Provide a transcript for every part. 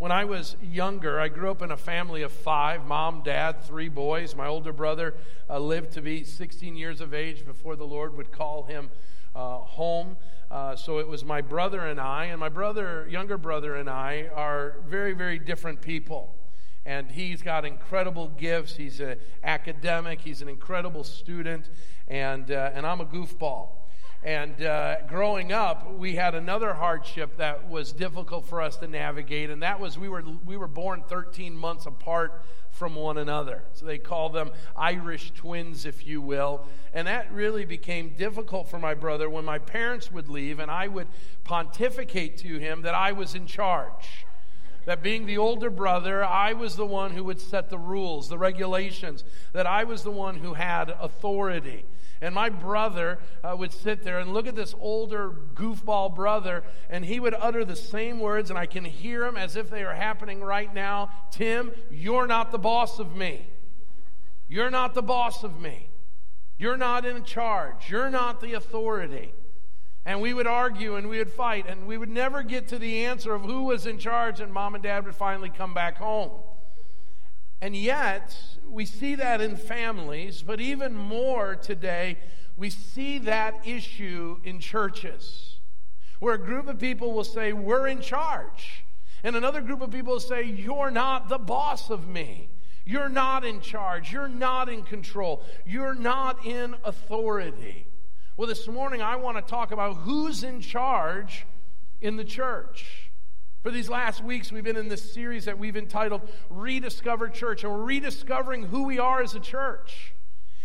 When I was younger, I grew up in a family of five mom, dad, three boys. My older brother uh, lived to be 16 years of age before the Lord would call him uh, home. Uh, so it was my brother and I, and my brother, younger brother, and I are very, very different people. And he's got incredible gifts. He's an academic, he's an incredible student, and, uh, and I'm a goofball. And uh, growing up, we had another hardship that was difficult for us to navigate, and that was we were, we were born 13 months apart from one another. So they call them Irish twins, if you will. And that really became difficult for my brother when my parents would leave, and I would pontificate to him that I was in charge that being the older brother, I was the one who would set the rules, the regulations, that I was the one who had authority. And my brother uh, would sit there and look at this older goofball brother, and he would utter the same words, and I can hear him as if they are happening right now Tim, you're not the boss of me. You're not the boss of me. You're not in charge. You're not the authority. And we would argue and we would fight, and we would never get to the answer of who was in charge, and mom and dad would finally come back home. And yet, we see that in families, but even more today, we see that issue in churches, where a group of people will say, We're in charge. And another group of people will say, You're not the boss of me. You're not in charge. You're not in control. You're not in authority. Well, this morning I want to talk about who's in charge in the church. For these last weeks, we've been in this series that we've entitled Rediscover Church, and we're rediscovering who we are as a church.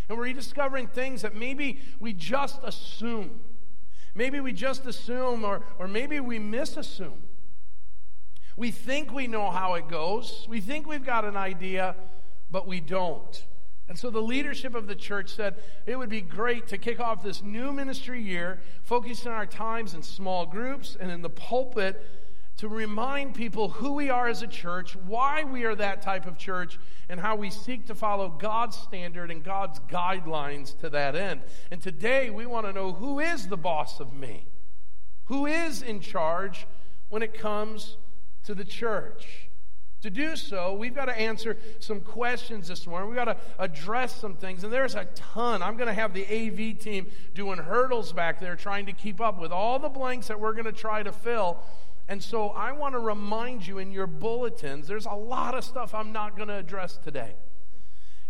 And we're rediscovering things that maybe we just assume. Maybe we just assume, or, or maybe we misassume. We think we know how it goes, we think we've got an idea, but we don't. And so the leadership of the church said it would be great to kick off this new ministry year, focusing our times in small groups and in the pulpit to remind people who we are as a church, why we are that type of church, and how we seek to follow God's standard and God's guidelines to that end. And today we want to know who is the boss of me? Who is in charge when it comes to the church? To do so, we've got to answer some questions this morning. We've got to address some things, and there's a ton. I'm going to have the AV team doing hurdles back there trying to keep up with all the blanks that we're going to try to fill. And so I want to remind you in your bulletins, there's a lot of stuff I'm not going to address today.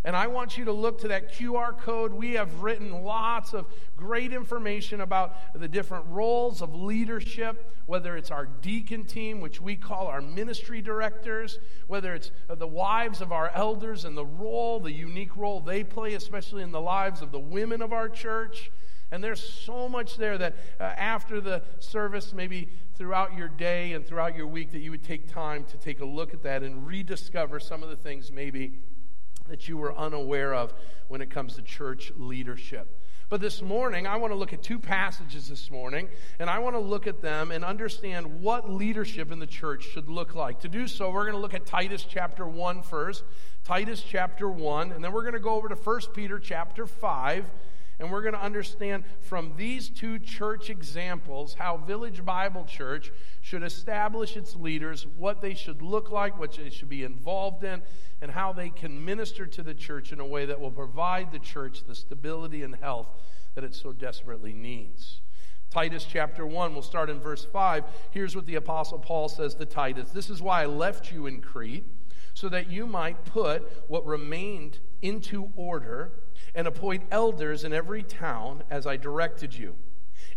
And I want you to look to that QR code. We have written lots of great information about the different roles of leadership, whether it's our deacon team, which we call our ministry directors, whether it's the wives of our elders and the role, the unique role they play, especially in the lives of the women of our church. And there's so much there that uh, after the service, maybe throughout your day and throughout your week, that you would take time to take a look at that and rediscover some of the things maybe that you were unaware of when it comes to church leadership. But this morning, I want to look at two passages this morning, and I want to look at them and understand what leadership in the church should look like. To do so, we're going to look at Titus chapter 1 first, Titus chapter 1, and then we're going to go over to 1 Peter chapter 5 and we're going to understand from these two church examples how Village Bible Church should establish its leaders, what they should look like, what they should be involved in, and how they can minister to the church in a way that will provide the church the stability and health that it so desperately needs. Titus chapter 1, we'll start in verse 5. Here's what the Apostle Paul says to Titus This is why I left you in Crete, so that you might put what remained into order and appoint elders in every town as I directed you.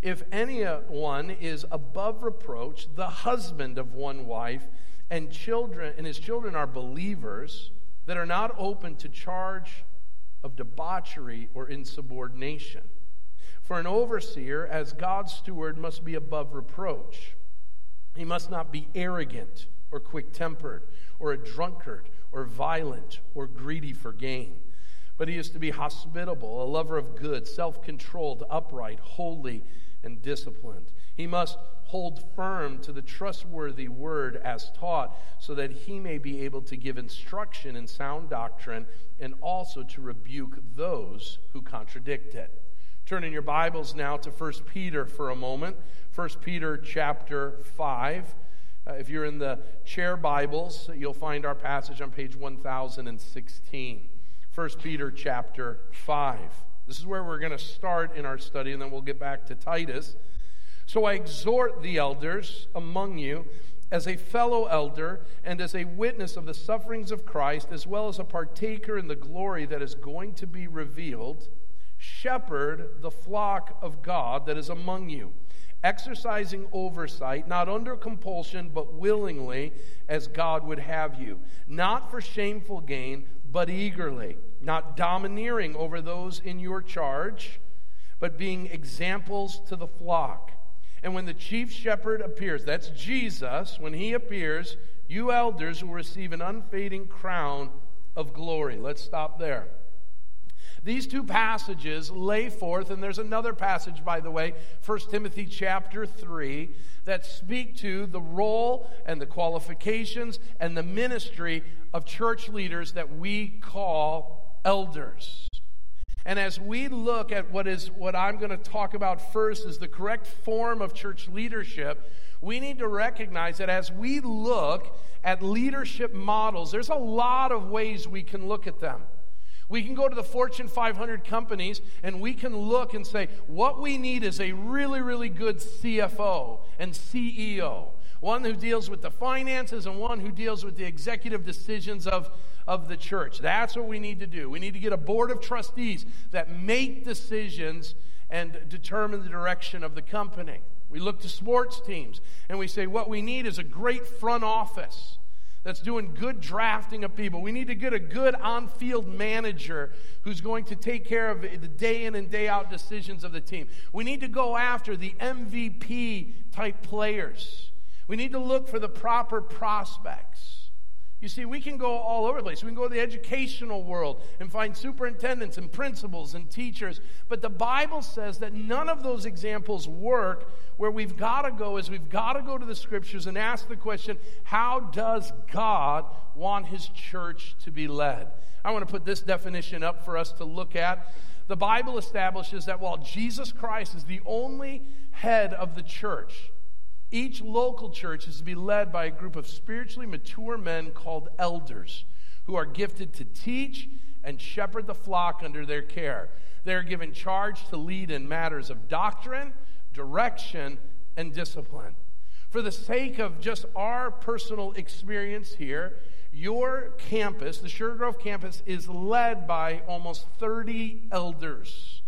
If anyone is above reproach, the husband of one wife, and children and his children are believers that are not open to charge of debauchery or insubordination. For an overseer, as God's steward, must be above reproach. He must not be arrogant or quick tempered or a drunkard or violent or greedy for gain but he is to be hospitable, a lover of good, self controlled, upright, holy, and disciplined. He must hold firm to the trustworthy word as taught, so that he may be able to give instruction in sound doctrine and also to rebuke those who contradict it. Turn in your Bibles now to 1 Peter for a moment. 1 Peter chapter 5. Uh, if you're in the chair Bibles, you'll find our passage on page 1016. 1 Peter chapter 5. This is where we're going to start in our study, and then we'll get back to Titus. So I exhort the elders among you as a fellow elder and as a witness of the sufferings of Christ, as well as a partaker in the glory that is going to be revealed, shepherd the flock of God that is among you, exercising oversight, not under compulsion, but willingly, as God would have you, not for shameful gain, but eagerly, not domineering over those in your charge, but being examples to the flock. And when the chief shepherd appears, that's Jesus, when he appears, you elders will receive an unfading crown of glory. Let's stop there. These two passages lay forth, and there's another passage, by the way, 1 Timothy chapter 3, that speak to the role and the qualifications and the ministry of church leaders that we call elders. And as we look at what is what I'm going to talk about first is the correct form of church leadership, we need to recognize that as we look at leadership models, there's a lot of ways we can look at them. We can go to the Fortune 500 companies and we can look and say, what we need is a really, really good CFO and CEO one who deals with the finances and one who deals with the executive decisions of, of the church. That's what we need to do. We need to get a board of trustees that make decisions and determine the direction of the company. We look to sports teams and we say what we need is a great front office that's doing good drafting of people. We need to get a good on field manager who's going to take care of the day in and day out decisions of the team. We need to go after the MVP type players. We need to look for the proper prospects. You see, we can go all over the place. We can go to the educational world and find superintendents and principals and teachers. But the Bible says that none of those examples work. Where we've got to go is we've got to go to the scriptures and ask the question how does God want his church to be led? I want to put this definition up for us to look at. The Bible establishes that while Jesus Christ is the only head of the church, each local church is to be led by a group of spiritually mature men called elders who are gifted to teach and shepherd the flock under their care. They are given charge to lead in matters of doctrine, direction, and discipline. For the sake of just our personal experience here, your campus, the Sugar Grove campus, is led by almost 30 elders.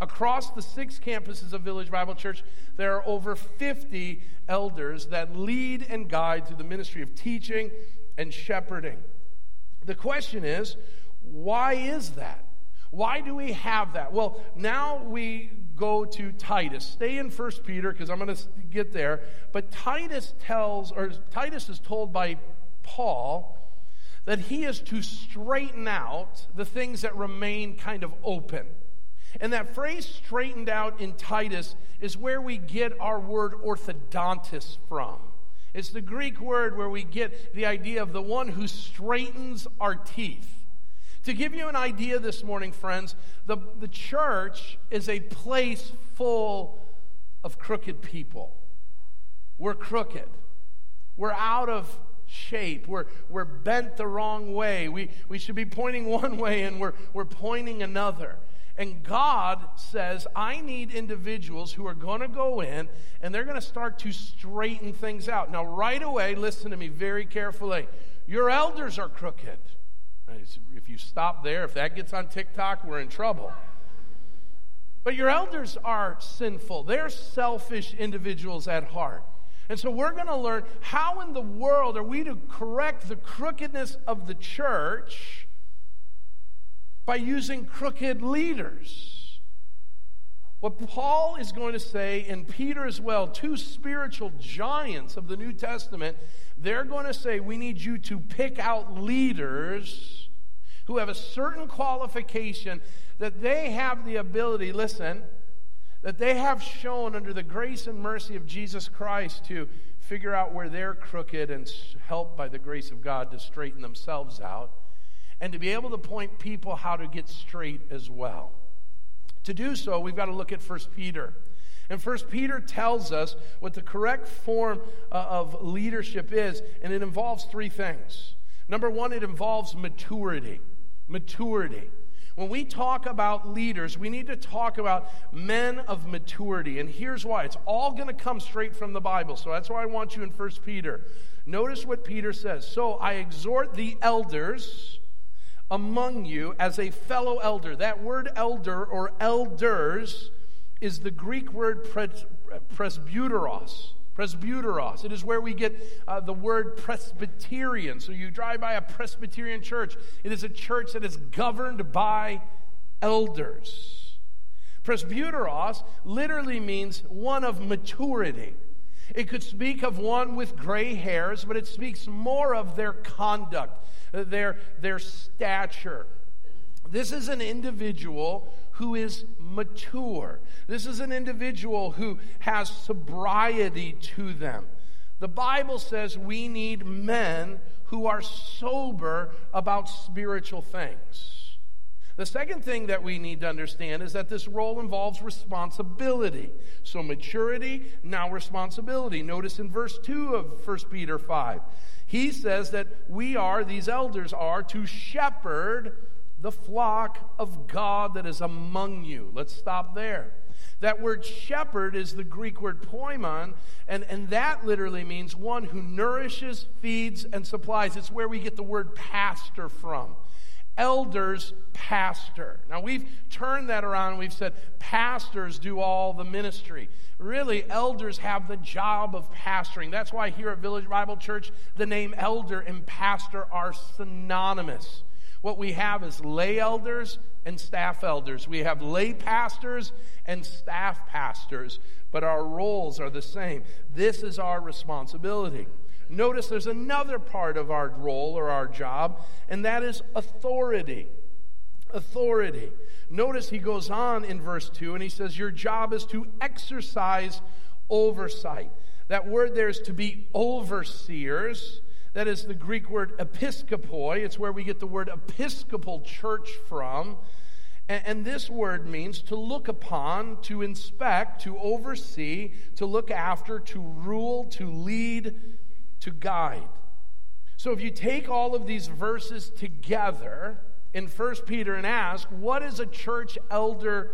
Across the six campuses of Village Bible Church, there are over 50 elders that lead and guide through the ministry of teaching and shepherding. The question is, why is that? Why do we have that? Well, now we go to Titus. Stay in First Peter because I'm going to get there. But Titus tells, or Titus is told by Paul that he is to straighten out the things that remain kind of open. And that phrase straightened out in Titus is where we get our word orthodontist from. It's the Greek word where we get the idea of the one who straightens our teeth. To give you an idea this morning, friends, the, the church is a place full of crooked people. We're crooked. We're out of shape. We're, we're bent the wrong way. We, we should be pointing one way and we're, we're pointing another. And God says, I need individuals who are going to go in and they're going to start to straighten things out. Now, right away, listen to me very carefully. Your elders are crooked. If you stop there, if that gets on TikTok, we're in trouble. But your elders are sinful, they're selfish individuals at heart. And so we're going to learn how in the world are we to correct the crookedness of the church by using crooked leaders. What Paul is going to say, and Peter as well, two spiritual giants of the New Testament, they're going to say, We need you to pick out leaders who have a certain qualification that they have the ability, listen, that they have shown under the grace and mercy of Jesus Christ to figure out where they're crooked and help by the grace of God to straighten themselves out and to be able to point people how to get straight as well. To do so, we've got to look at 1 Peter. And First Peter tells us what the correct form uh, of leadership is, and it involves three things. Number one, it involves maturity. Maturity. When we talk about leaders, we need to talk about men of maturity. And here's why it's all going to come straight from the Bible. So that's why I want you in First Peter. Notice what Peter says. So I exhort the elders among you as a fellow elder. That word elder or elders is the Greek word pres- presbyteros. Presbyteros. It is where we get uh, the word Presbyterian. So you drive by a Presbyterian church, it is a church that is governed by elders. Presbyteros literally means one of maturity. It could speak of one with gray hairs, but it speaks more of their conduct, their, their stature. This is an individual who is mature. This is an individual who has sobriety to them. The Bible says we need men who are sober about spiritual things. The second thing that we need to understand is that this role involves responsibility. So, maturity, now responsibility. Notice in verse 2 of 1 Peter 5, he says that we are, these elders are, to shepherd the flock of God that is among you. Let's stop there. That word shepherd is the Greek word poimen, and, and that literally means one who nourishes, feeds, and supplies. It's where we get the word pastor from. Elders, pastor. Now we've turned that around we've said pastors do all the ministry. Really, elders have the job of pastoring. That's why here at Village Bible Church, the name elder and pastor are synonymous. What we have is lay elders and staff elders. We have lay pastors and staff pastors, but our roles are the same. This is our responsibility. Notice there's another part of our role or our job, and that is authority. Authority. Notice he goes on in verse 2 and he says, Your job is to exercise oversight. That word there is to be overseers. That is the Greek word episkopoi. It's where we get the word episcopal church from. And, and, this word means to look upon, to inspect, to oversee, to look after, to rule, to lead, to guide. So if you take all of these verses together in 1 Peter and ask, what is a church elder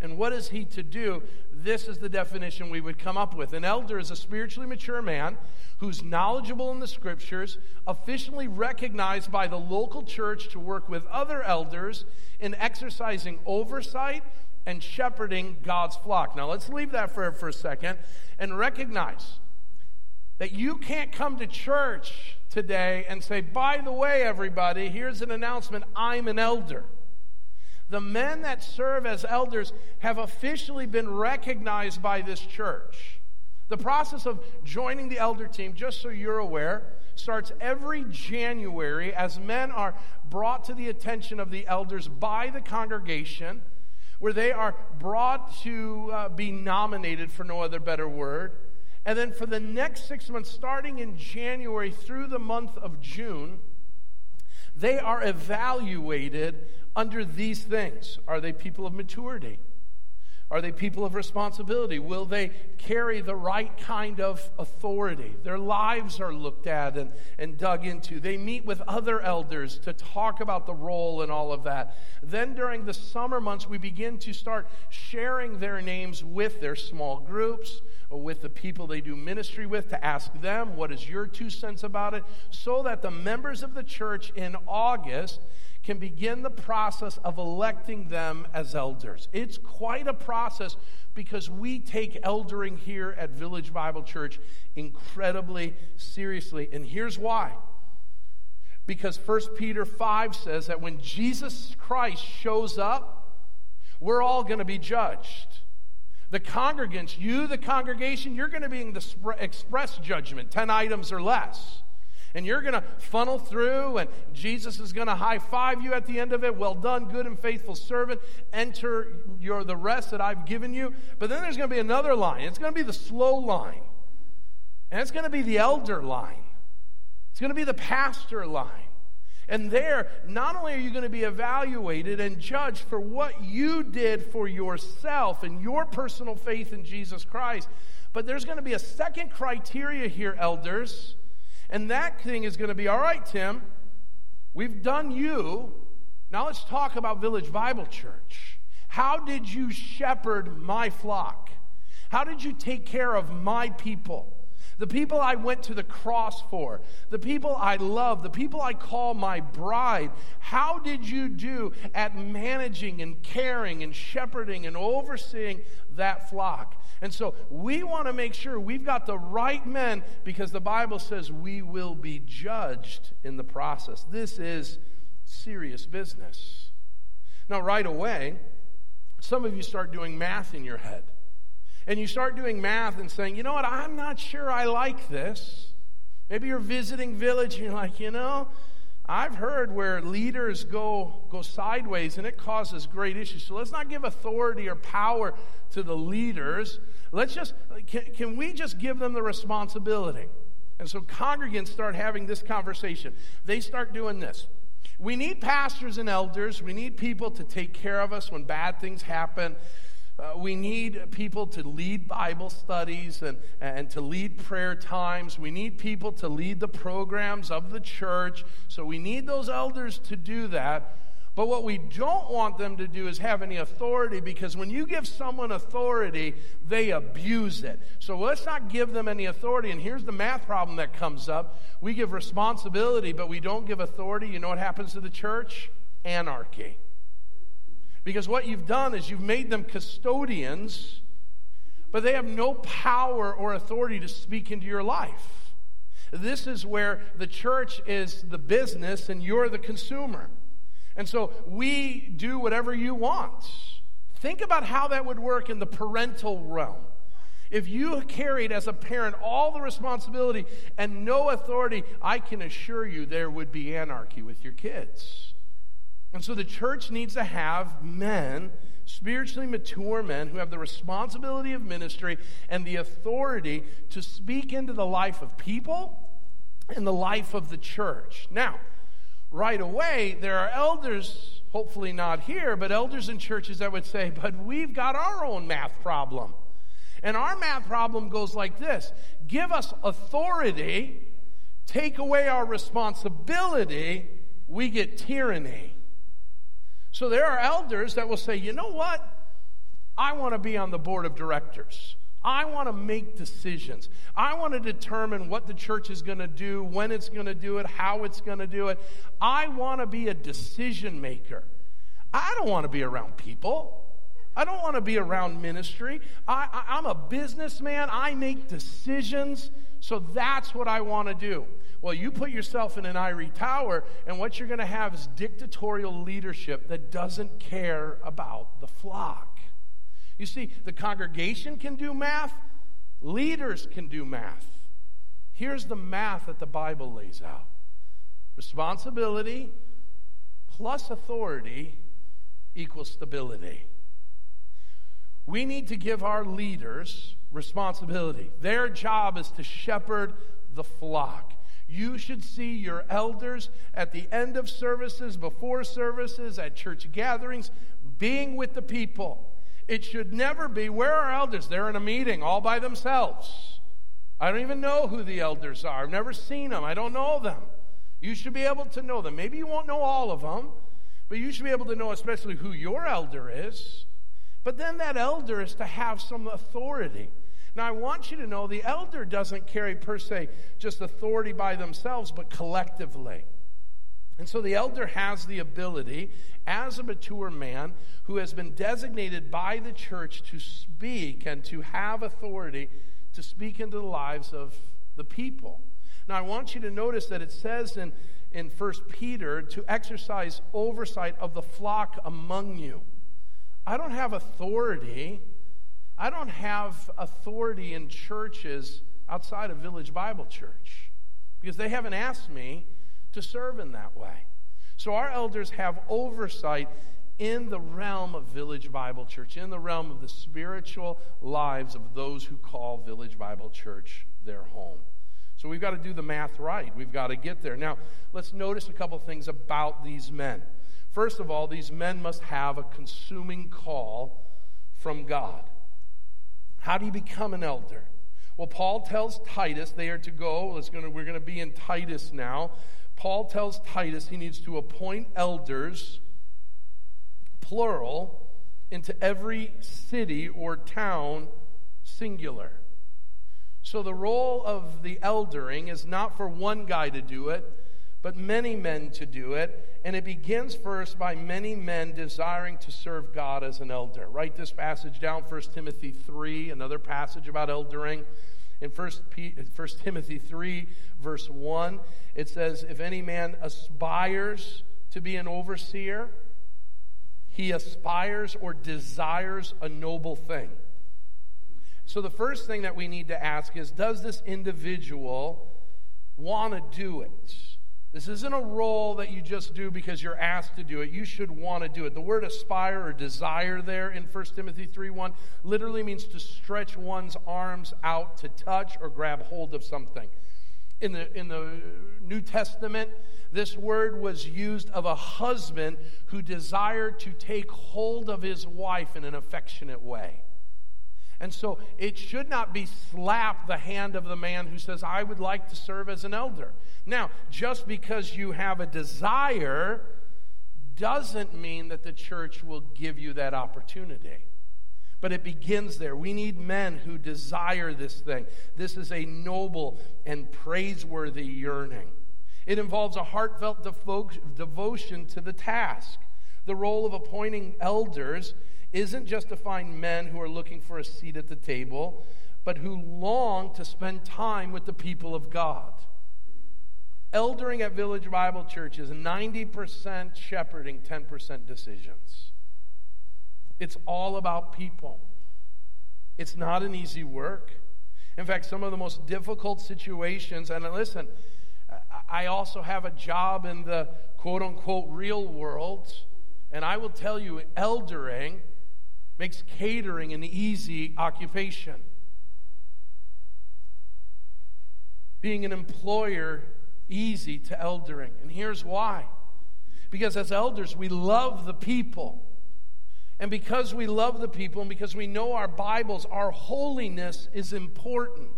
and what is he to do? This is the definition we would come up with. An elder is a spiritually mature man who's knowledgeable in the scriptures, officially recognized by the local church to work with other elders in exercising oversight and shepherding God's flock. Now, let's leave that for, for a second and recognize that you can't come to church today and say, by the way, everybody, here's an announcement I'm an elder the men that serve as elders have officially been recognized by this church. The process of joining the elder team, just so you're aware, starts every January as men are brought to the attention of the elders by the congregation, where they are brought to uh, be nominated, for no other better word. And then for the next six months, starting in January through the month of June, they are evaluated under these things. Are they people of maturity? Are they people of responsibility? Will they carry the right kind of authority? Their lives are looked at and, and dug into. They meet with other elders to talk about the role and all of that. Then during the summer months, we begin to start sharing their names with their small groups, or with the people they do ministry with, to ask them, what is your two cents about it? So that the members of the church in August can begin the process of electing them as elders. It's quite a process because we take eldering here at Village Bible Church incredibly seriously. And here's why. Because 1 Peter 5 says that when Jesus Christ shows up, we're all going to be judged. The congregants, you, the congregation, you're going to be in the express judgment, 10 items or less and you're going to funnel through, and Jesus is going to high five you at the end of it. Well done, good and faithful servant. Enter your the rest that I've given you. But then there's going to be another line. It's going to be the slow line, and it's going to be the elder line. It's going to be the pastor line. And there, not only are you going to be evaluated and judged for what you did for yourself and your personal faith in Jesus Christ, but there's going to be a second criteria here, elders. And that thing is going to be all right, Tim, we've done you. Now let's talk about Village Bible Church. How did you shepherd my flock? How did you take care of my people? The people I went to the cross for, the people I love, the people I call my bride. How did you do at managing and caring and shepherding and overseeing that flock? And so we want to make sure we've got the right men because the Bible says we will be judged in the process. This is serious business. Now, right away, some of you start doing math in your head and you start doing math and saying, you know what, I'm not sure I like this. Maybe you're visiting village and you're like, you know, I've heard where leaders go, go sideways and it causes great issues. So let's not give authority or power to the leaders. Let's just, can, can we just give them the responsibility? And so congregants start having this conversation. They start doing this. We need pastors and elders. We need people to take care of us when bad things happen. Uh, we need people to lead Bible studies and, and to lead prayer times. We need people to lead the programs of the church. So we need those elders to do that. But what we don't want them to do is have any authority because when you give someone authority, they abuse it. So let's not give them any authority. And here's the math problem that comes up we give responsibility, but we don't give authority. You know what happens to the church? Anarchy. Because what you've done is you've made them custodians, but they have no power or authority to speak into your life. This is where the church is the business and you're the consumer. And so we do whatever you want. Think about how that would work in the parental realm. If you carried as a parent all the responsibility and no authority, I can assure you there would be anarchy with your kids. And so the church needs to have men, spiritually mature men, who have the responsibility of ministry and the authority to speak into the life of people and the life of the church. Now, right away, there are elders, hopefully not here, but elders in churches that would say, but we've got our own math problem. And our math problem goes like this give us authority, take away our responsibility, we get tyranny. So there are elders that will say, you know what? I want to be on the board of directors. I want to make decisions. I want to determine what the church is going to do, when it's going to do it, how it's going to do it. I want to be a decision maker. I don't want to be around people. I don't want to be around ministry. I, am a businessman. I make decisions. So that's what I want to do. Well, you put yourself in an ivory tower, and what you're going to have is dictatorial leadership that doesn't care about the flock. You see, the congregation can do math, leaders can do math. Here's the math that the Bible lays out responsibility plus authority equals stability. We need to give our leaders responsibility. Their job is to shepherd the flock. You should see your elders at the end of services, before services, at church gatherings, being with the people. It should never be, where are elders? They're in a meeting all by themselves. I don't even know who the elders are. I've never seen them. I don't know them. You should be able to know them. Maybe you won't know all of them, but you should be able to know especially who your elder is. But then that elder is to have some authority. Now, I want you to know the elder doesn't carry per se just authority by themselves, but collectively. And so the elder has the ability, as a mature man who has been designated by the church to speak and to have authority to speak into the lives of the people. Now, I want you to notice that it says in, in 1 Peter to exercise oversight of the flock among you. I don't have authority I don't have authority in churches outside of Village Bible Church because they haven't asked me to serve in that way. So our elders have oversight in the realm of Village Bible Church, in the realm of the spiritual lives of those who call Village Bible Church their home. So we've got to do the math right. We've got to get there. Now, let's notice a couple things about these men. First of all, these men must have a consuming call from God. How do you become an elder? Well, Paul tells Titus they are to go. Gonna, we're going to be in Titus now. Paul tells Titus he needs to appoint elders, plural, into every city or town, singular. So the role of the eldering is not for one guy to do it, but many men to do it. And it begins first by many men desiring to serve God as an elder. Write this passage down, 1 Timothy 3, another passage about eldering. In 1, P, 1 Timothy 3, verse 1, it says, If any man aspires to be an overseer, he aspires or desires a noble thing. So, the first thing that we need to ask is Does this individual want to do it? This isn't a role that you just do because you're asked to do it. You should want to do it. The word aspire or desire there in 1 Timothy 3 1 literally means to stretch one's arms out to touch or grab hold of something. In the, in the New Testament, this word was used of a husband who desired to take hold of his wife in an affectionate way. And so it should not be slap the hand of the man who says, I would like to serve as an elder. Now, just because you have a desire doesn't mean that the church will give you that opportunity. But it begins there. We need men who desire this thing. This is a noble and praiseworthy yearning. It involves a heartfelt devo- devotion to the task. The role of appointing elders isn't just to find men who are looking for a seat at the table, but who long to spend time with the people of God. Eldering at Village Bible Church is 90% shepherding, 10% decisions. It's all about people. It's not an easy work. In fact, some of the most difficult situations, and listen, I also have a job in the quote unquote real world, and I will tell you, eldering makes catering an easy occupation. Being an employer easy to eldering. And here's why. Because as elders, we love the people. And because we love the people and because we know our Bibles, our holiness is important.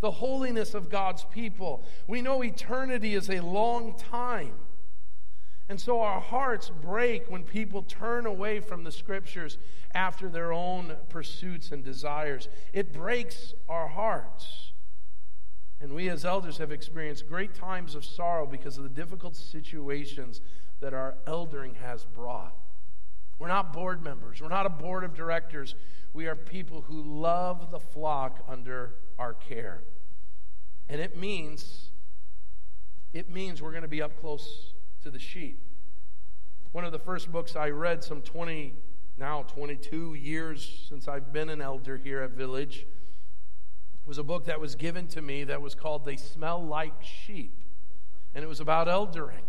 The holiness of God's people. We know eternity is a long time. And so our hearts break when people turn away from the scriptures after their own pursuits and desires. It breaks our hearts. And we as elders have experienced great times of sorrow because of the difficult situations that our eldering has brought. We're not board members, we're not a board of directors. We are people who love the flock under our care. And it means it means we're going to be up close to the sheep. One of the first books I read some 20 now 22 years since I've been an elder here at Village was a book that was given to me that was called They Smell Like Sheep. And it was about eldering.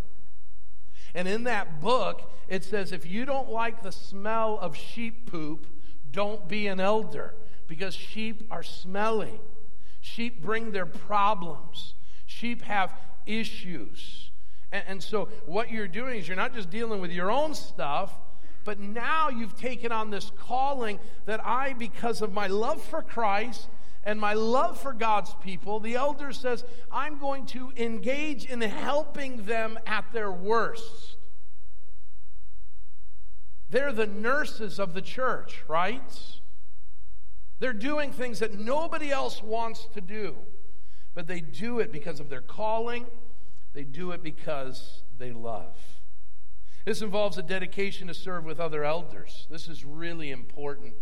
And in that book, it says if you don't like the smell of sheep poop, don't be an elder because sheep are smelly. Sheep bring their problems, sheep have issues. And, and, so, what you're doing is you're not just dealing with your own stuff, but now you've taken on this calling that I, because of my love for Christ and my love for God's people, the elder says, I'm going to engage in helping them at their worst. They're the nurses of the church, right? They're doing things that nobody else wants to do, but they do it because of their calling, they do it because they love. This involves a dedication to serve with other elders. This is really important.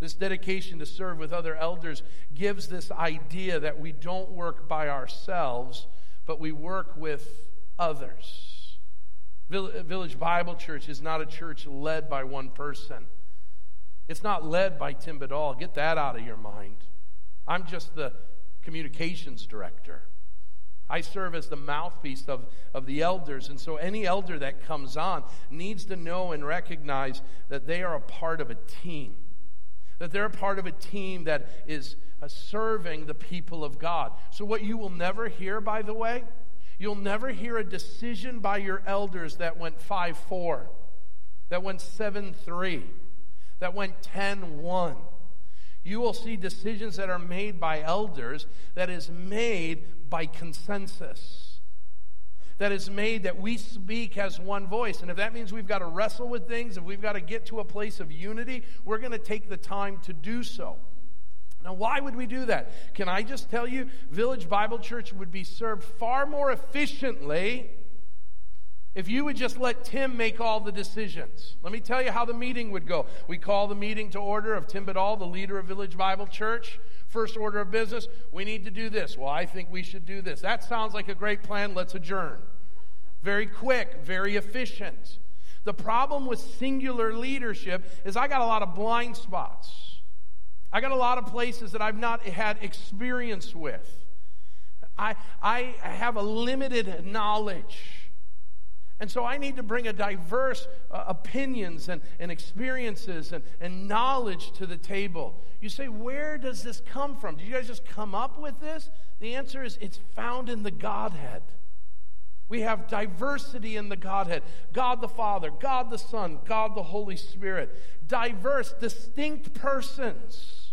This dedication to serve with other elders gives this idea that we don't work by ourselves, but we work with others. Village Bible Church is not a church led by one person. It's not led by Tim Badal. Get that out of your mind. I'm just the communications director. I serve as the mouthpiece of, of the elders. And so any elder that comes on needs to know and recognize that they are a part of a team that they're a part of a team that is uh, serving the people of God. So, what you will never hear, by the way, you'll never hear a decision by your elders that went 5 4, that went 7 3, that went 10 1. You will see decisions that are made by elders that is made by consensus that is made that we speak as one voice. And if that means we've got to wrestle with things, if we've got to get to a place of unity, we're going to take the time to do so. Now, why would we do that? Can I just tell you, Village Bible Church would be served far more efficiently if you would just let Tim make all the decisions. Let me tell you how the meeting would go. We call the meeting to order of Tim Badal, the leader of Village Bible Church. First order of business, we need to do this. Well, I think we should do this. That sounds like a great plan. Let's adjourn. Very quick, very efficient. The problem with singular leadership is I got a lot of blind spots. I got a lot of places that I've not had experience with. I, I have a limited knowledge. And so I need to bring a diverse uh, opinions and, and experiences and, and knowledge to the table. You say, where does this come from? Did you guys just come up with this? The answer is it's found in the Godhead. We have diversity in the Godhead God the Father, God the Son, God the Holy Spirit. Diverse, distinct persons.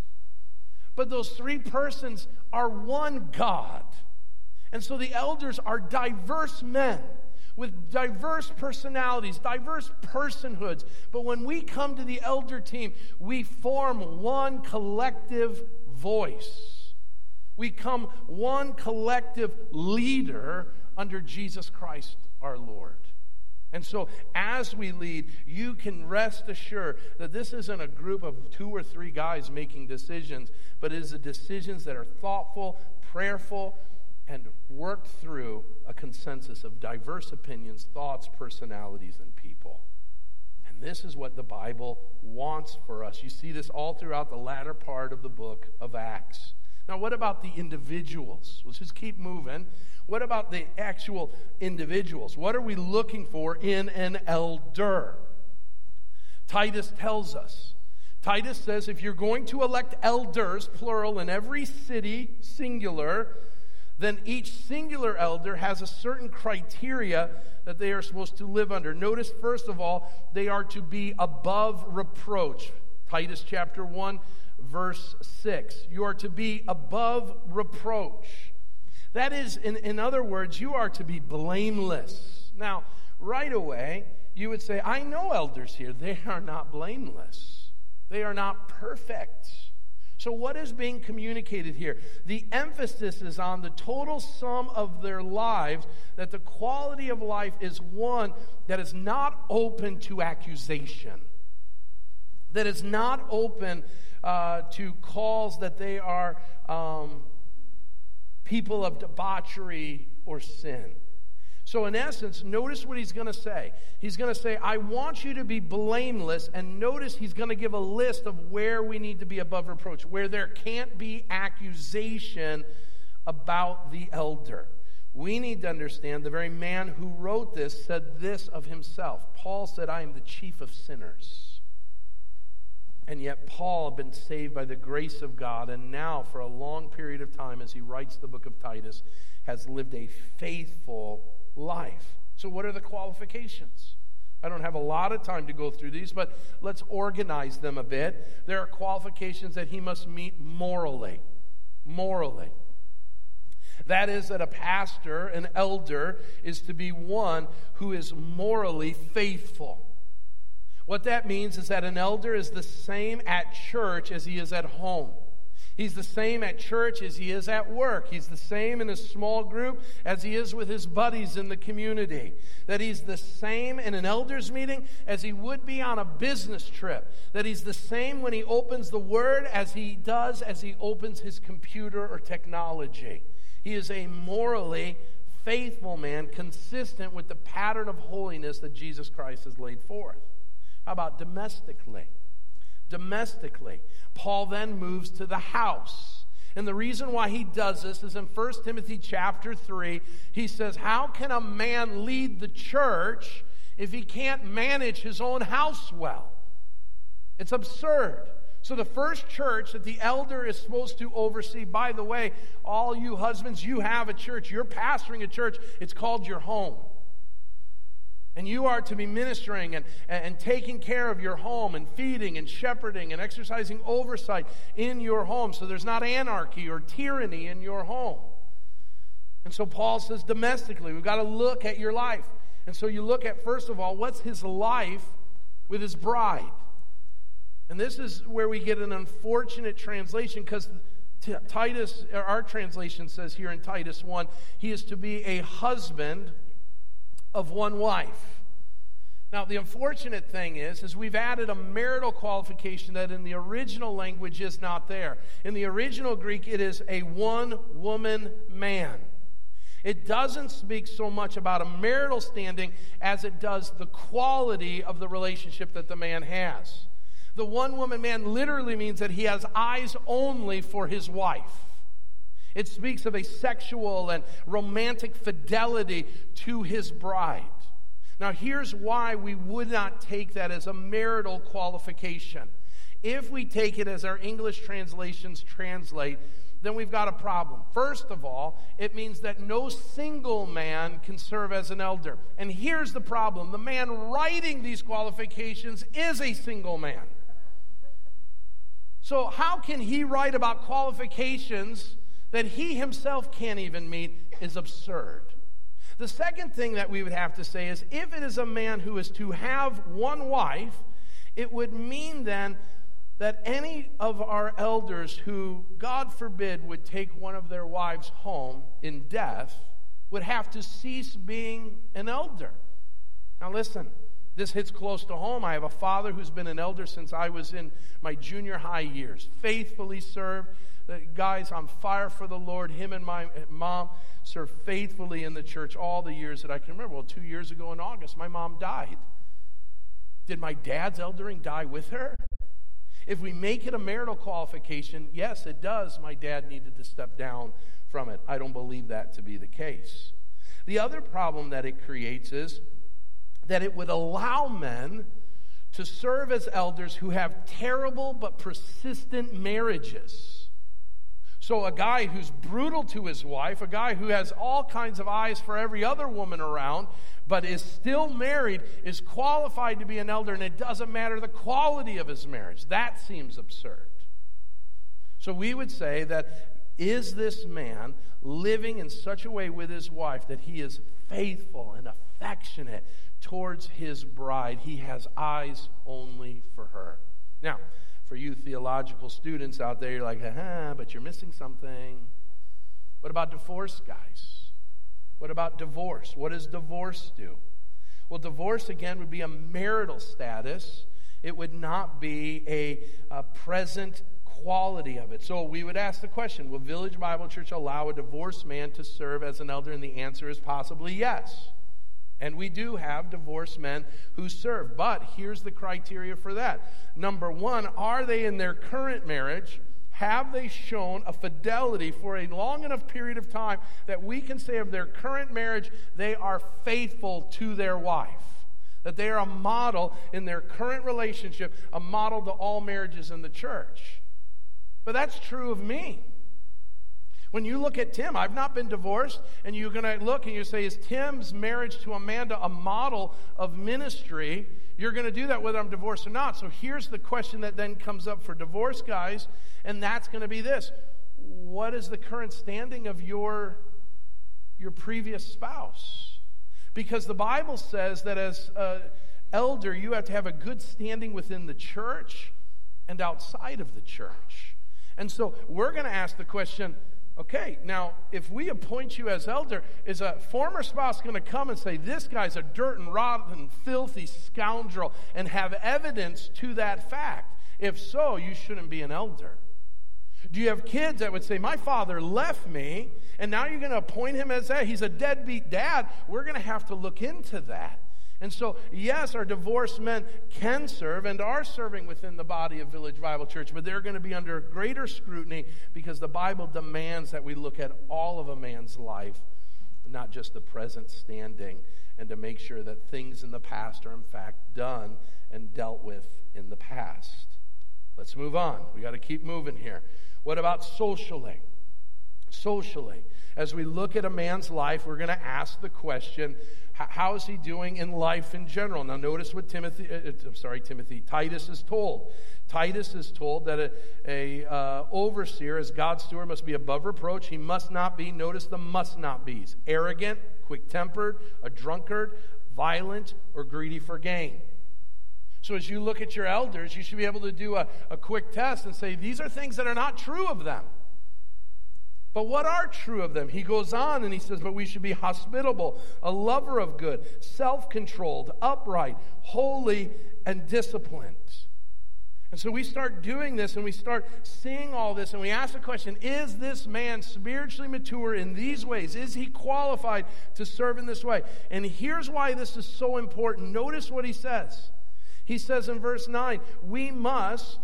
But those three persons are one God. And so the elders are diverse men with diverse personalities, diverse personhoods. But when we come to the elder team, we form one collective voice. We come one collective leader under Jesus Christ our Lord. And so, as we lead, you can rest assured that this isn't a group of two or three guys making decisions, but it is decisions that are thoughtful, prayerful, and worked through a consensus of diverse opinions, thoughts, personalities, and people. And this is what the Bible wants for us. You see this all throughout the latter part of the book of Acts. Now, what about the individuals? Let's just keep moving. What about the actual individuals? What are we looking for in an elder? Titus tells us. Titus says if you're going to elect elders, plural, in every city, singular, then each singular elder has a certain criteria that they are supposed to live under. Notice, first of all, they are to be above reproach. Titus chapter 1, verse 6. You are to be above reproach. That is, in, in other words, you are to be blameless. Now, right away, you would say, I know elders here. They are not blameless, they are not perfect. So, what is being communicated here? The emphasis is on the total sum of their lives, that the quality of life is one that is not open to accusation, that is not open uh, to calls that they are um, people of debauchery or sin. So, in essence, notice what he's going to say. He's going to say, I want you to be blameless. And notice he's going to give a list of where we need to be above reproach, where there can't be accusation about the elder. We need to understand the very man who wrote this said this of himself. Paul said, I am the chief of sinners. And yet, Paul had been saved by the grace of God, and now, for a long period of time, as he writes the book of Titus, has lived a faithful life. So, what are the qualifications? I don't have a lot of time to go through these, but let's organize them a bit. There are qualifications that he must meet morally. Morally. That is, that a pastor, an elder, is to be one who is morally faithful. What that means is that an elder is the same at church as he is at home. He's the same at church as he is at work. He's the same in a small group as he is with his buddies in the community. That he's the same in an elders meeting as he would be on a business trip. That he's the same when he opens the word as he does as he opens his computer or technology. He is a morally faithful man, consistent with the pattern of holiness that Jesus Christ has laid forth. How about domestically? Domestically. Paul then moves to the house. And the reason why he does this is in 1 Timothy chapter 3, he says, How can a man lead the church if he can't manage his own house well? It's absurd. So, the first church that the elder is supposed to oversee, by the way, all you husbands, you have a church. You're pastoring a church. It's called your home. And you are to be ministering and, and taking care of your home and feeding and shepherding and exercising oversight in your home. So there's not anarchy or tyranny in your home. And so Paul says domestically, we've got to look at your life. And so you look at, first of all, what's his life with his bride? And this is where we get an unfortunate translation because Titus, our translation says here in Titus 1, he is to be a husband of one wife. Now, the unfortunate thing is, is we've added a marital qualification that in the original language is not there. In the original Greek, it is a one woman man. It doesn't speak so much about a marital standing as it does the quality of the relationship that the man has. The one woman man literally means that he has eyes only for his wife. It speaks of a sexual and romantic fidelity to his bride. Now, here's why we would not take that as a marital qualification. If we take it as our English translations translate, then we've got a problem. First of all, it means that no single man can serve as an elder. And here's the problem the man writing these qualifications is a single man. So, how can he write about qualifications that he himself can't even meet is absurd? The second thing that we would have to say is if it is a man who is to have one wife, it would mean then that any of our elders who, God forbid, would take one of their wives home in death would have to cease being an elder. Now, listen, this hits close to home. I have a father who's been an elder since I was in my junior high years, faithfully served. Guys on fire for the Lord. Him and my mom served faithfully in the church all the years that I can remember. Well, two years ago in August, my mom died. Did my dad's eldering die with her? If we make it a marital qualification, yes, it does. My dad needed to step down from it. I don't believe that to be the case. The other problem that it creates is that it would allow men to serve as elders who have terrible but persistent marriages. So, a guy who's brutal to his wife, a guy who has all kinds of eyes for every other woman around, but is still married, is qualified to be an elder, and it doesn't matter the quality of his marriage. That seems absurd. So, we would say that is this man living in such a way with his wife that he is faithful and affectionate towards his bride. He has eyes only for her. Now, for you theological students out there, you're like, ah, but you're missing something. What about divorce, guys? What about divorce? What does divorce do? Well, divorce, again, would be a marital status. It would not be a, a present quality of it. So we would ask the question Will Village Bible Church allow a divorced man to serve as an elder? And the answer is possibly yes. And we do have divorced men who serve. But here's the criteria for that. Number one, are they in their current marriage? Have they shown a fidelity for a long enough period of time that we can say of their current marriage, they are faithful to their wife? That they are a model in their current relationship, a model to all marriages in the church. But that's true of me. When you look at Tim, I've not been divorced, and you're going to look and you say, Is Tim's marriage to Amanda a model of ministry? You're going to do that whether I'm divorced or not. So here's the question that then comes up for divorce guys, and that's going to be this What is the current standing of your, your previous spouse? Because the Bible says that as an elder, you have to have a good standing within the church and outside of the church. And so we're going to ask the question Okay, now if we appoint you as elder, is a former spouse going to come and say, This guy's a dirt and rotten, filthy scoundrel, and have evidence to that fact? If so, you shouldn't be an elder. Do you have kids that would say, My father left me, and now you're going to appoint him as that? He's a deadbeat dad. We're going to have to look into that. And so, yes, our divorced men can serve and are serving within the body of Village Bible Church, but they're going to be under greater scrutiny because the Bible demands that we look at all of a man's life, not just the present standing, and to make sure that things in the past are, in fact, done and dealt with in the past. Let's move on. We got to keep moving here. What about socially? Socially, as we look at a man's life, we're going to ask the question how is he doing in life in general? Now, notice what Timothy, uh, uh, I'm sorry, Timothy, Titus is told. Titus is told that a, a uh, overseer, as God's steward, must be above reproach. He must not be, notice the must not be's, arrogant, quick tempered, a drunkard, violent, or greedy for gain. So, as you look at your elders, you should be able to do a, a quick test and say, these are things that are not true of them. But what are true of them? He goes on and he says, But we should be hospitable, a lover of good, self controlled, upright, holy, and disciplined. And so we start doing this and we start seeing all this and we ask the question Is this man spiritually mature in these ways? Is he qualified to serve in this way? And here's why this is so important. Notice what he says. He says in verse 9, We must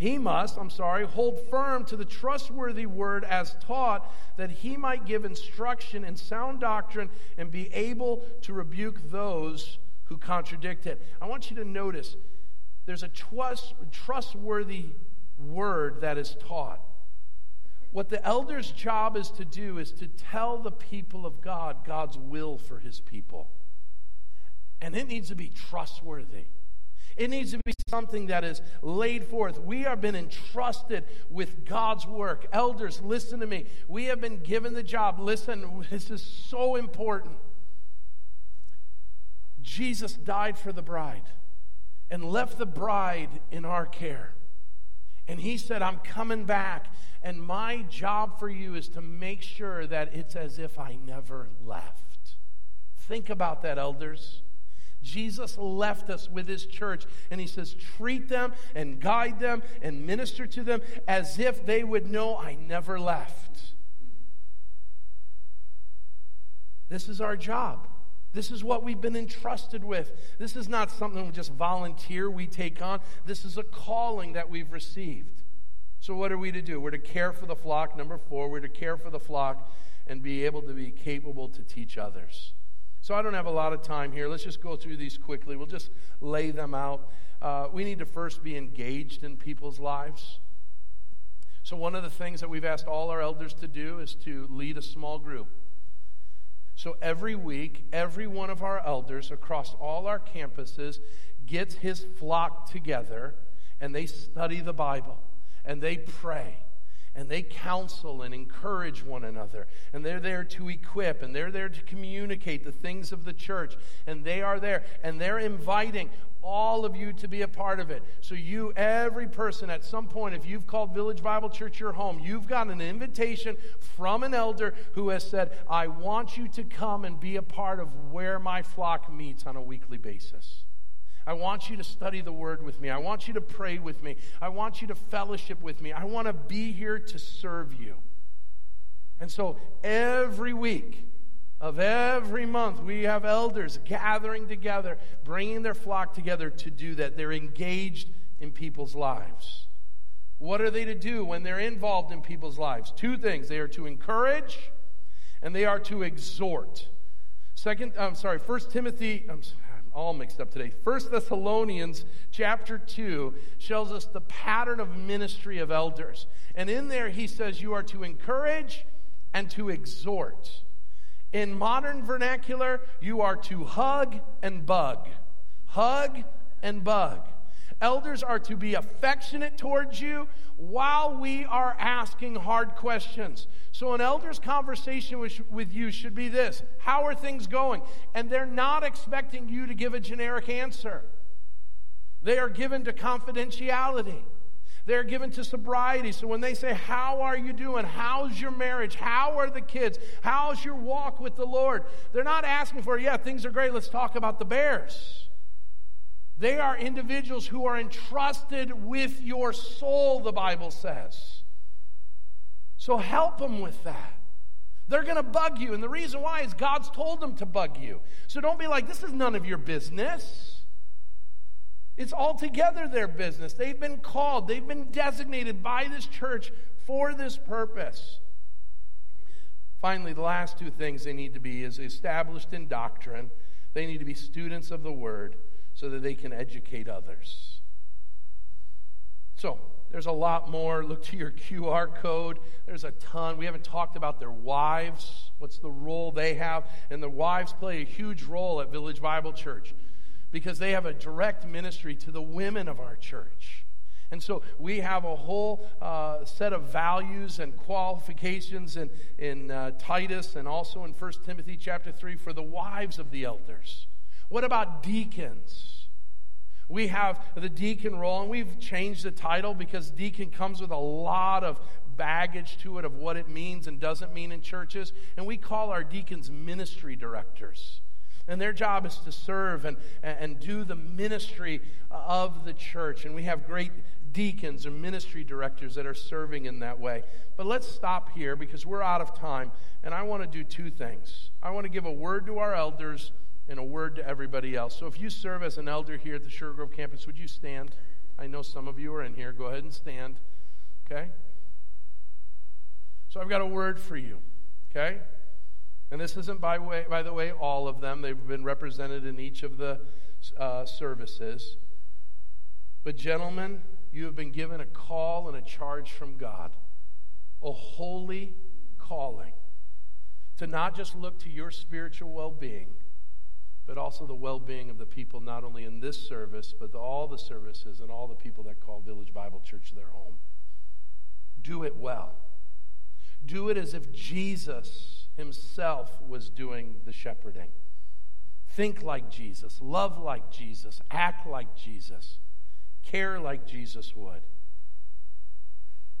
he must, I'm sorry, hold firm to the trustworthy word as taught, that he might give instruction in sound doctrine and be able to rebuke those who contradict it. I want you to notice there's a trust, trustworthy word that is taught. What the elder's job is to do is to tell the people of God God's will for his people. And it needs to be trustworthy. It needs to be something that is laid forth. We have been entrusted with God's work. Elders, listen to me. We have been given the job. Listen, this is so important. Jesus died for the bride and left the bride in our care. And he said, I'm coming back. And my job for you is to make sure that it's as if I never left. Think about that, elders. Jesus left us with his church, and he says, treat them and guide them and minister to them as if they would know I never left. This is our job. This is what we've been entrusted with. This is not something we just volunteer, we take on. This is a calling that we've received. So, what are we to do? We're to care for the flock. Number four, we're to care for the flock and be able to be capable to teach others. So I don't have a lot of time here. Let's just go through these quickly. We'll just lay them out. Uh, we need to first be engaged in people's lives. So, one of the things that we've asked all our elders to do is to lead a small group. So, every week, every one of our elders across all our campuses gets his flock together and they study the Bible and they pray and they counsel and encourage one another. And they're there to equip and they're there to communicate the things of the church. And they are there and they're inviting all of you to be a part of it. So, you, every person, at some point, if you've called Village Bible Church your home, you've got an invitation from an elder who has said, I want you to come and be a part of where my flock meets on a weekly basis. I want you to study the word with me. I want you to pray with me. I want you to fellowship with me. I want to be here to serve you. And so every week of every month, we have elders gathering together, bringing their flock together to do that. They're engaged in people's lives. What are they to do when they're involved in people's lives? Two things they are to encourage and they are to exhort. Second, I'm sorry, First Timothy, I'm sorry, all mixed up today. First Thessalonians chapter 2 shows us the pattern of ministry of elders. And in there he says you are to encourage and to exhort. In modern vernacular, you are to hug and bug. Hug and bug. Elders are to be affectionate towards you while we are asking hard questions. So, an elder's conversation with, with, you should be this How are things going? And they're not expecting you to give a generic answer, they are given to confidentiality. They're given to sobriety. So when they say, How are you doing? How's your marriage? How are the kids? How's your walk with the Lord? They're not asking for, Yeah, things are great. Let's talk about the bears. They are individuals who are entrusted with your soul, the Bible says. So help them with that. They're going to bug you. And the reason why is God's told them to bug you. So don't be like, this is none of your business. It's altogether their business. They've been called, they've been designated by this church for this purpose. Finally, the last two things they need to be is established in doctrine. They need to be students of the word so that they can educate others. So, there's a lot more. Look to your QR code. There's a ton. We haven't talked about their wives. What's the role they have? And the wives play a huge role at Village Bible Church because they have a direct ministry to the women of our church. And so we have a whole uh, set of values and qualifications in, in uh, Titus and also in 1 Timothy chapter 3 for the wives of the elders. What about deacons? We have the deacon role, and we've changed the title because deacon comes with a lot of baggage to it of what it means and doesn't mean in churches. And we call our deacons ministry directors. And their job is to serve and, and do the ministry of the church. And we have great deacons or ministry directors that are serving in that way. But let's stop here because we're out of time. And I want to do two things. I want to give a word to our elders and a word to everybody else. So if you serve as an elder here at the Sugar Grove campus, would you stand? I know some of you are in here. Go ahead and stand. Okay? So I've got a word for you. Okay? And this isn't, by, way, by the way, all of them. They've been represented in each of the uh, services. But, gentlemen, you have been given a call and a charge from God, a holy calling to not just look to your spiritual well being, but also the well being of the people, not only in this service, but all the services and all the people that call Village Bible Church their home. Do it well. Do it as if Jesus himself was doing the shepherding. Think like Jesus, love like Jesus, act like Jesus care like Jesus would.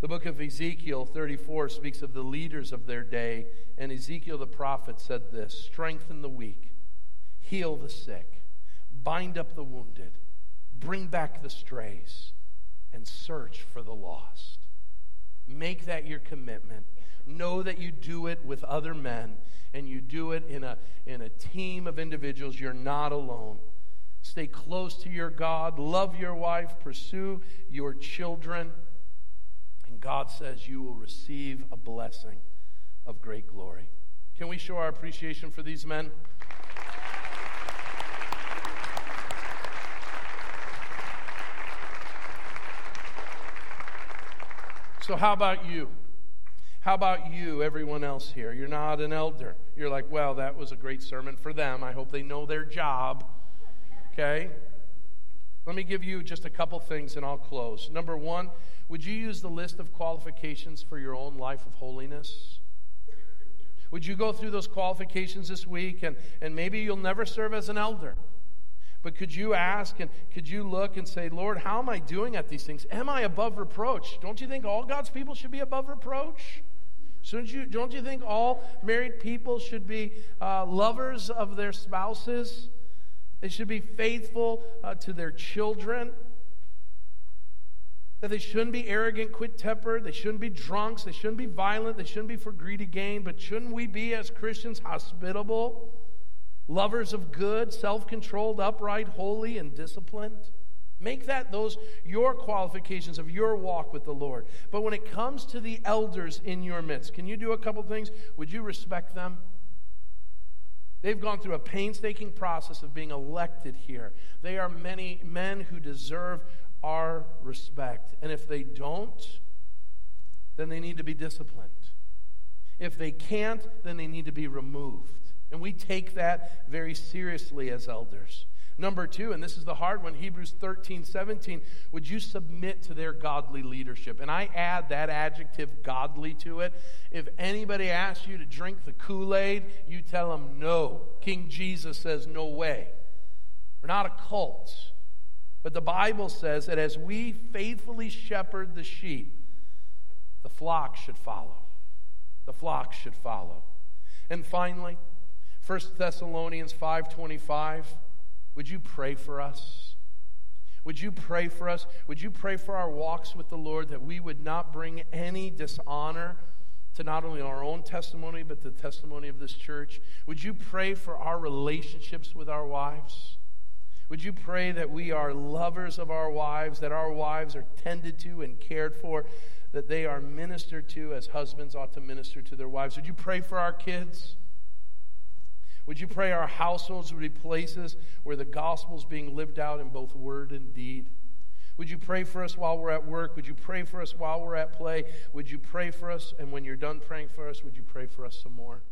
The book of Ezekiel 34 speaks of the leaders of their day, and Ezekiel the prophet said this Strengthen the weak, heal the sick, bind up the wounded, bring back the strays, and search for the lost. Make that your commitment. Know that you do it with other men, and you do it in a, in a team of individuals. You're not alone. Stay close to your God. Love your wife. Pursue your children. And God says you will receive a blessing of great glory. Can we show our appreciation for these men? So, how about you? How about you, everyone else here? You're not an elder. You're like, well, that was a great sermon for them. I hope they know their job okay? Let me give you just a couple things and I'll close. Number one, would you use the list of qualifications for your own life of holiness? Would you go through those qualifications this week and, and maybe you'll never serve as an elder? But could you ask and could you look and say, Lord, how am I doing at these things? Am I above reproach? Don't you think all God's people should be above reproach? Shouldn't you, don't you think all married people should be uh, lovers of their spouses? They should be faithful uh, to their children. That they shouldn't be arrogant, quick tempered. They shouldn't be drunks. They shouldn't be violent. They shouldn't be for greedy gain. But shouldn't we be, as Christians, hospitable, lovers of good, self controlled, upright, holy, and disciplined? Make that those your qualifications of your walk with the Lord. But when it comes to the elders in your midst, can you do a couple things? Would you respect them? They've gone through a painstaking process of being elected here. They are many men who deserve our respect. And if they don't, then they need to be disciplined. If they can't, then they need to be removed. And we take that very seriously as elders. Number two, and this is the hard one, Hebrews 13, 17, would you submit to their godly leadership? And I add that adjective godly to it. If anybody asks you to drink the Kool Aid, you tell them no. King Jesus says, no way. We're not a cult. But the Bible says that as we faithfully shepherd the sheep, the flock should follow. The flock should follow. And finally, 1 Thessalonians 525 would you pray for us? Would you pray for us? Would you pray for our walks with the Lord that we would not bring any dishonor to not only our own testimony, but the testimony of this church? Would you pray for our relationships with our wives? Would you pray that we are lovers of our wives, that our wives are tended to and cared for, that they are ministered to as husbands ought to minister to their wives? Would you pray for our kids? Would you pray our households would be places where the gospel is being lived out in both word and deed? Would you pray for us while we're at work? Would you pray for us while we're at play? Would you pray for us? And when you're done praying for us, would you pray for us some more?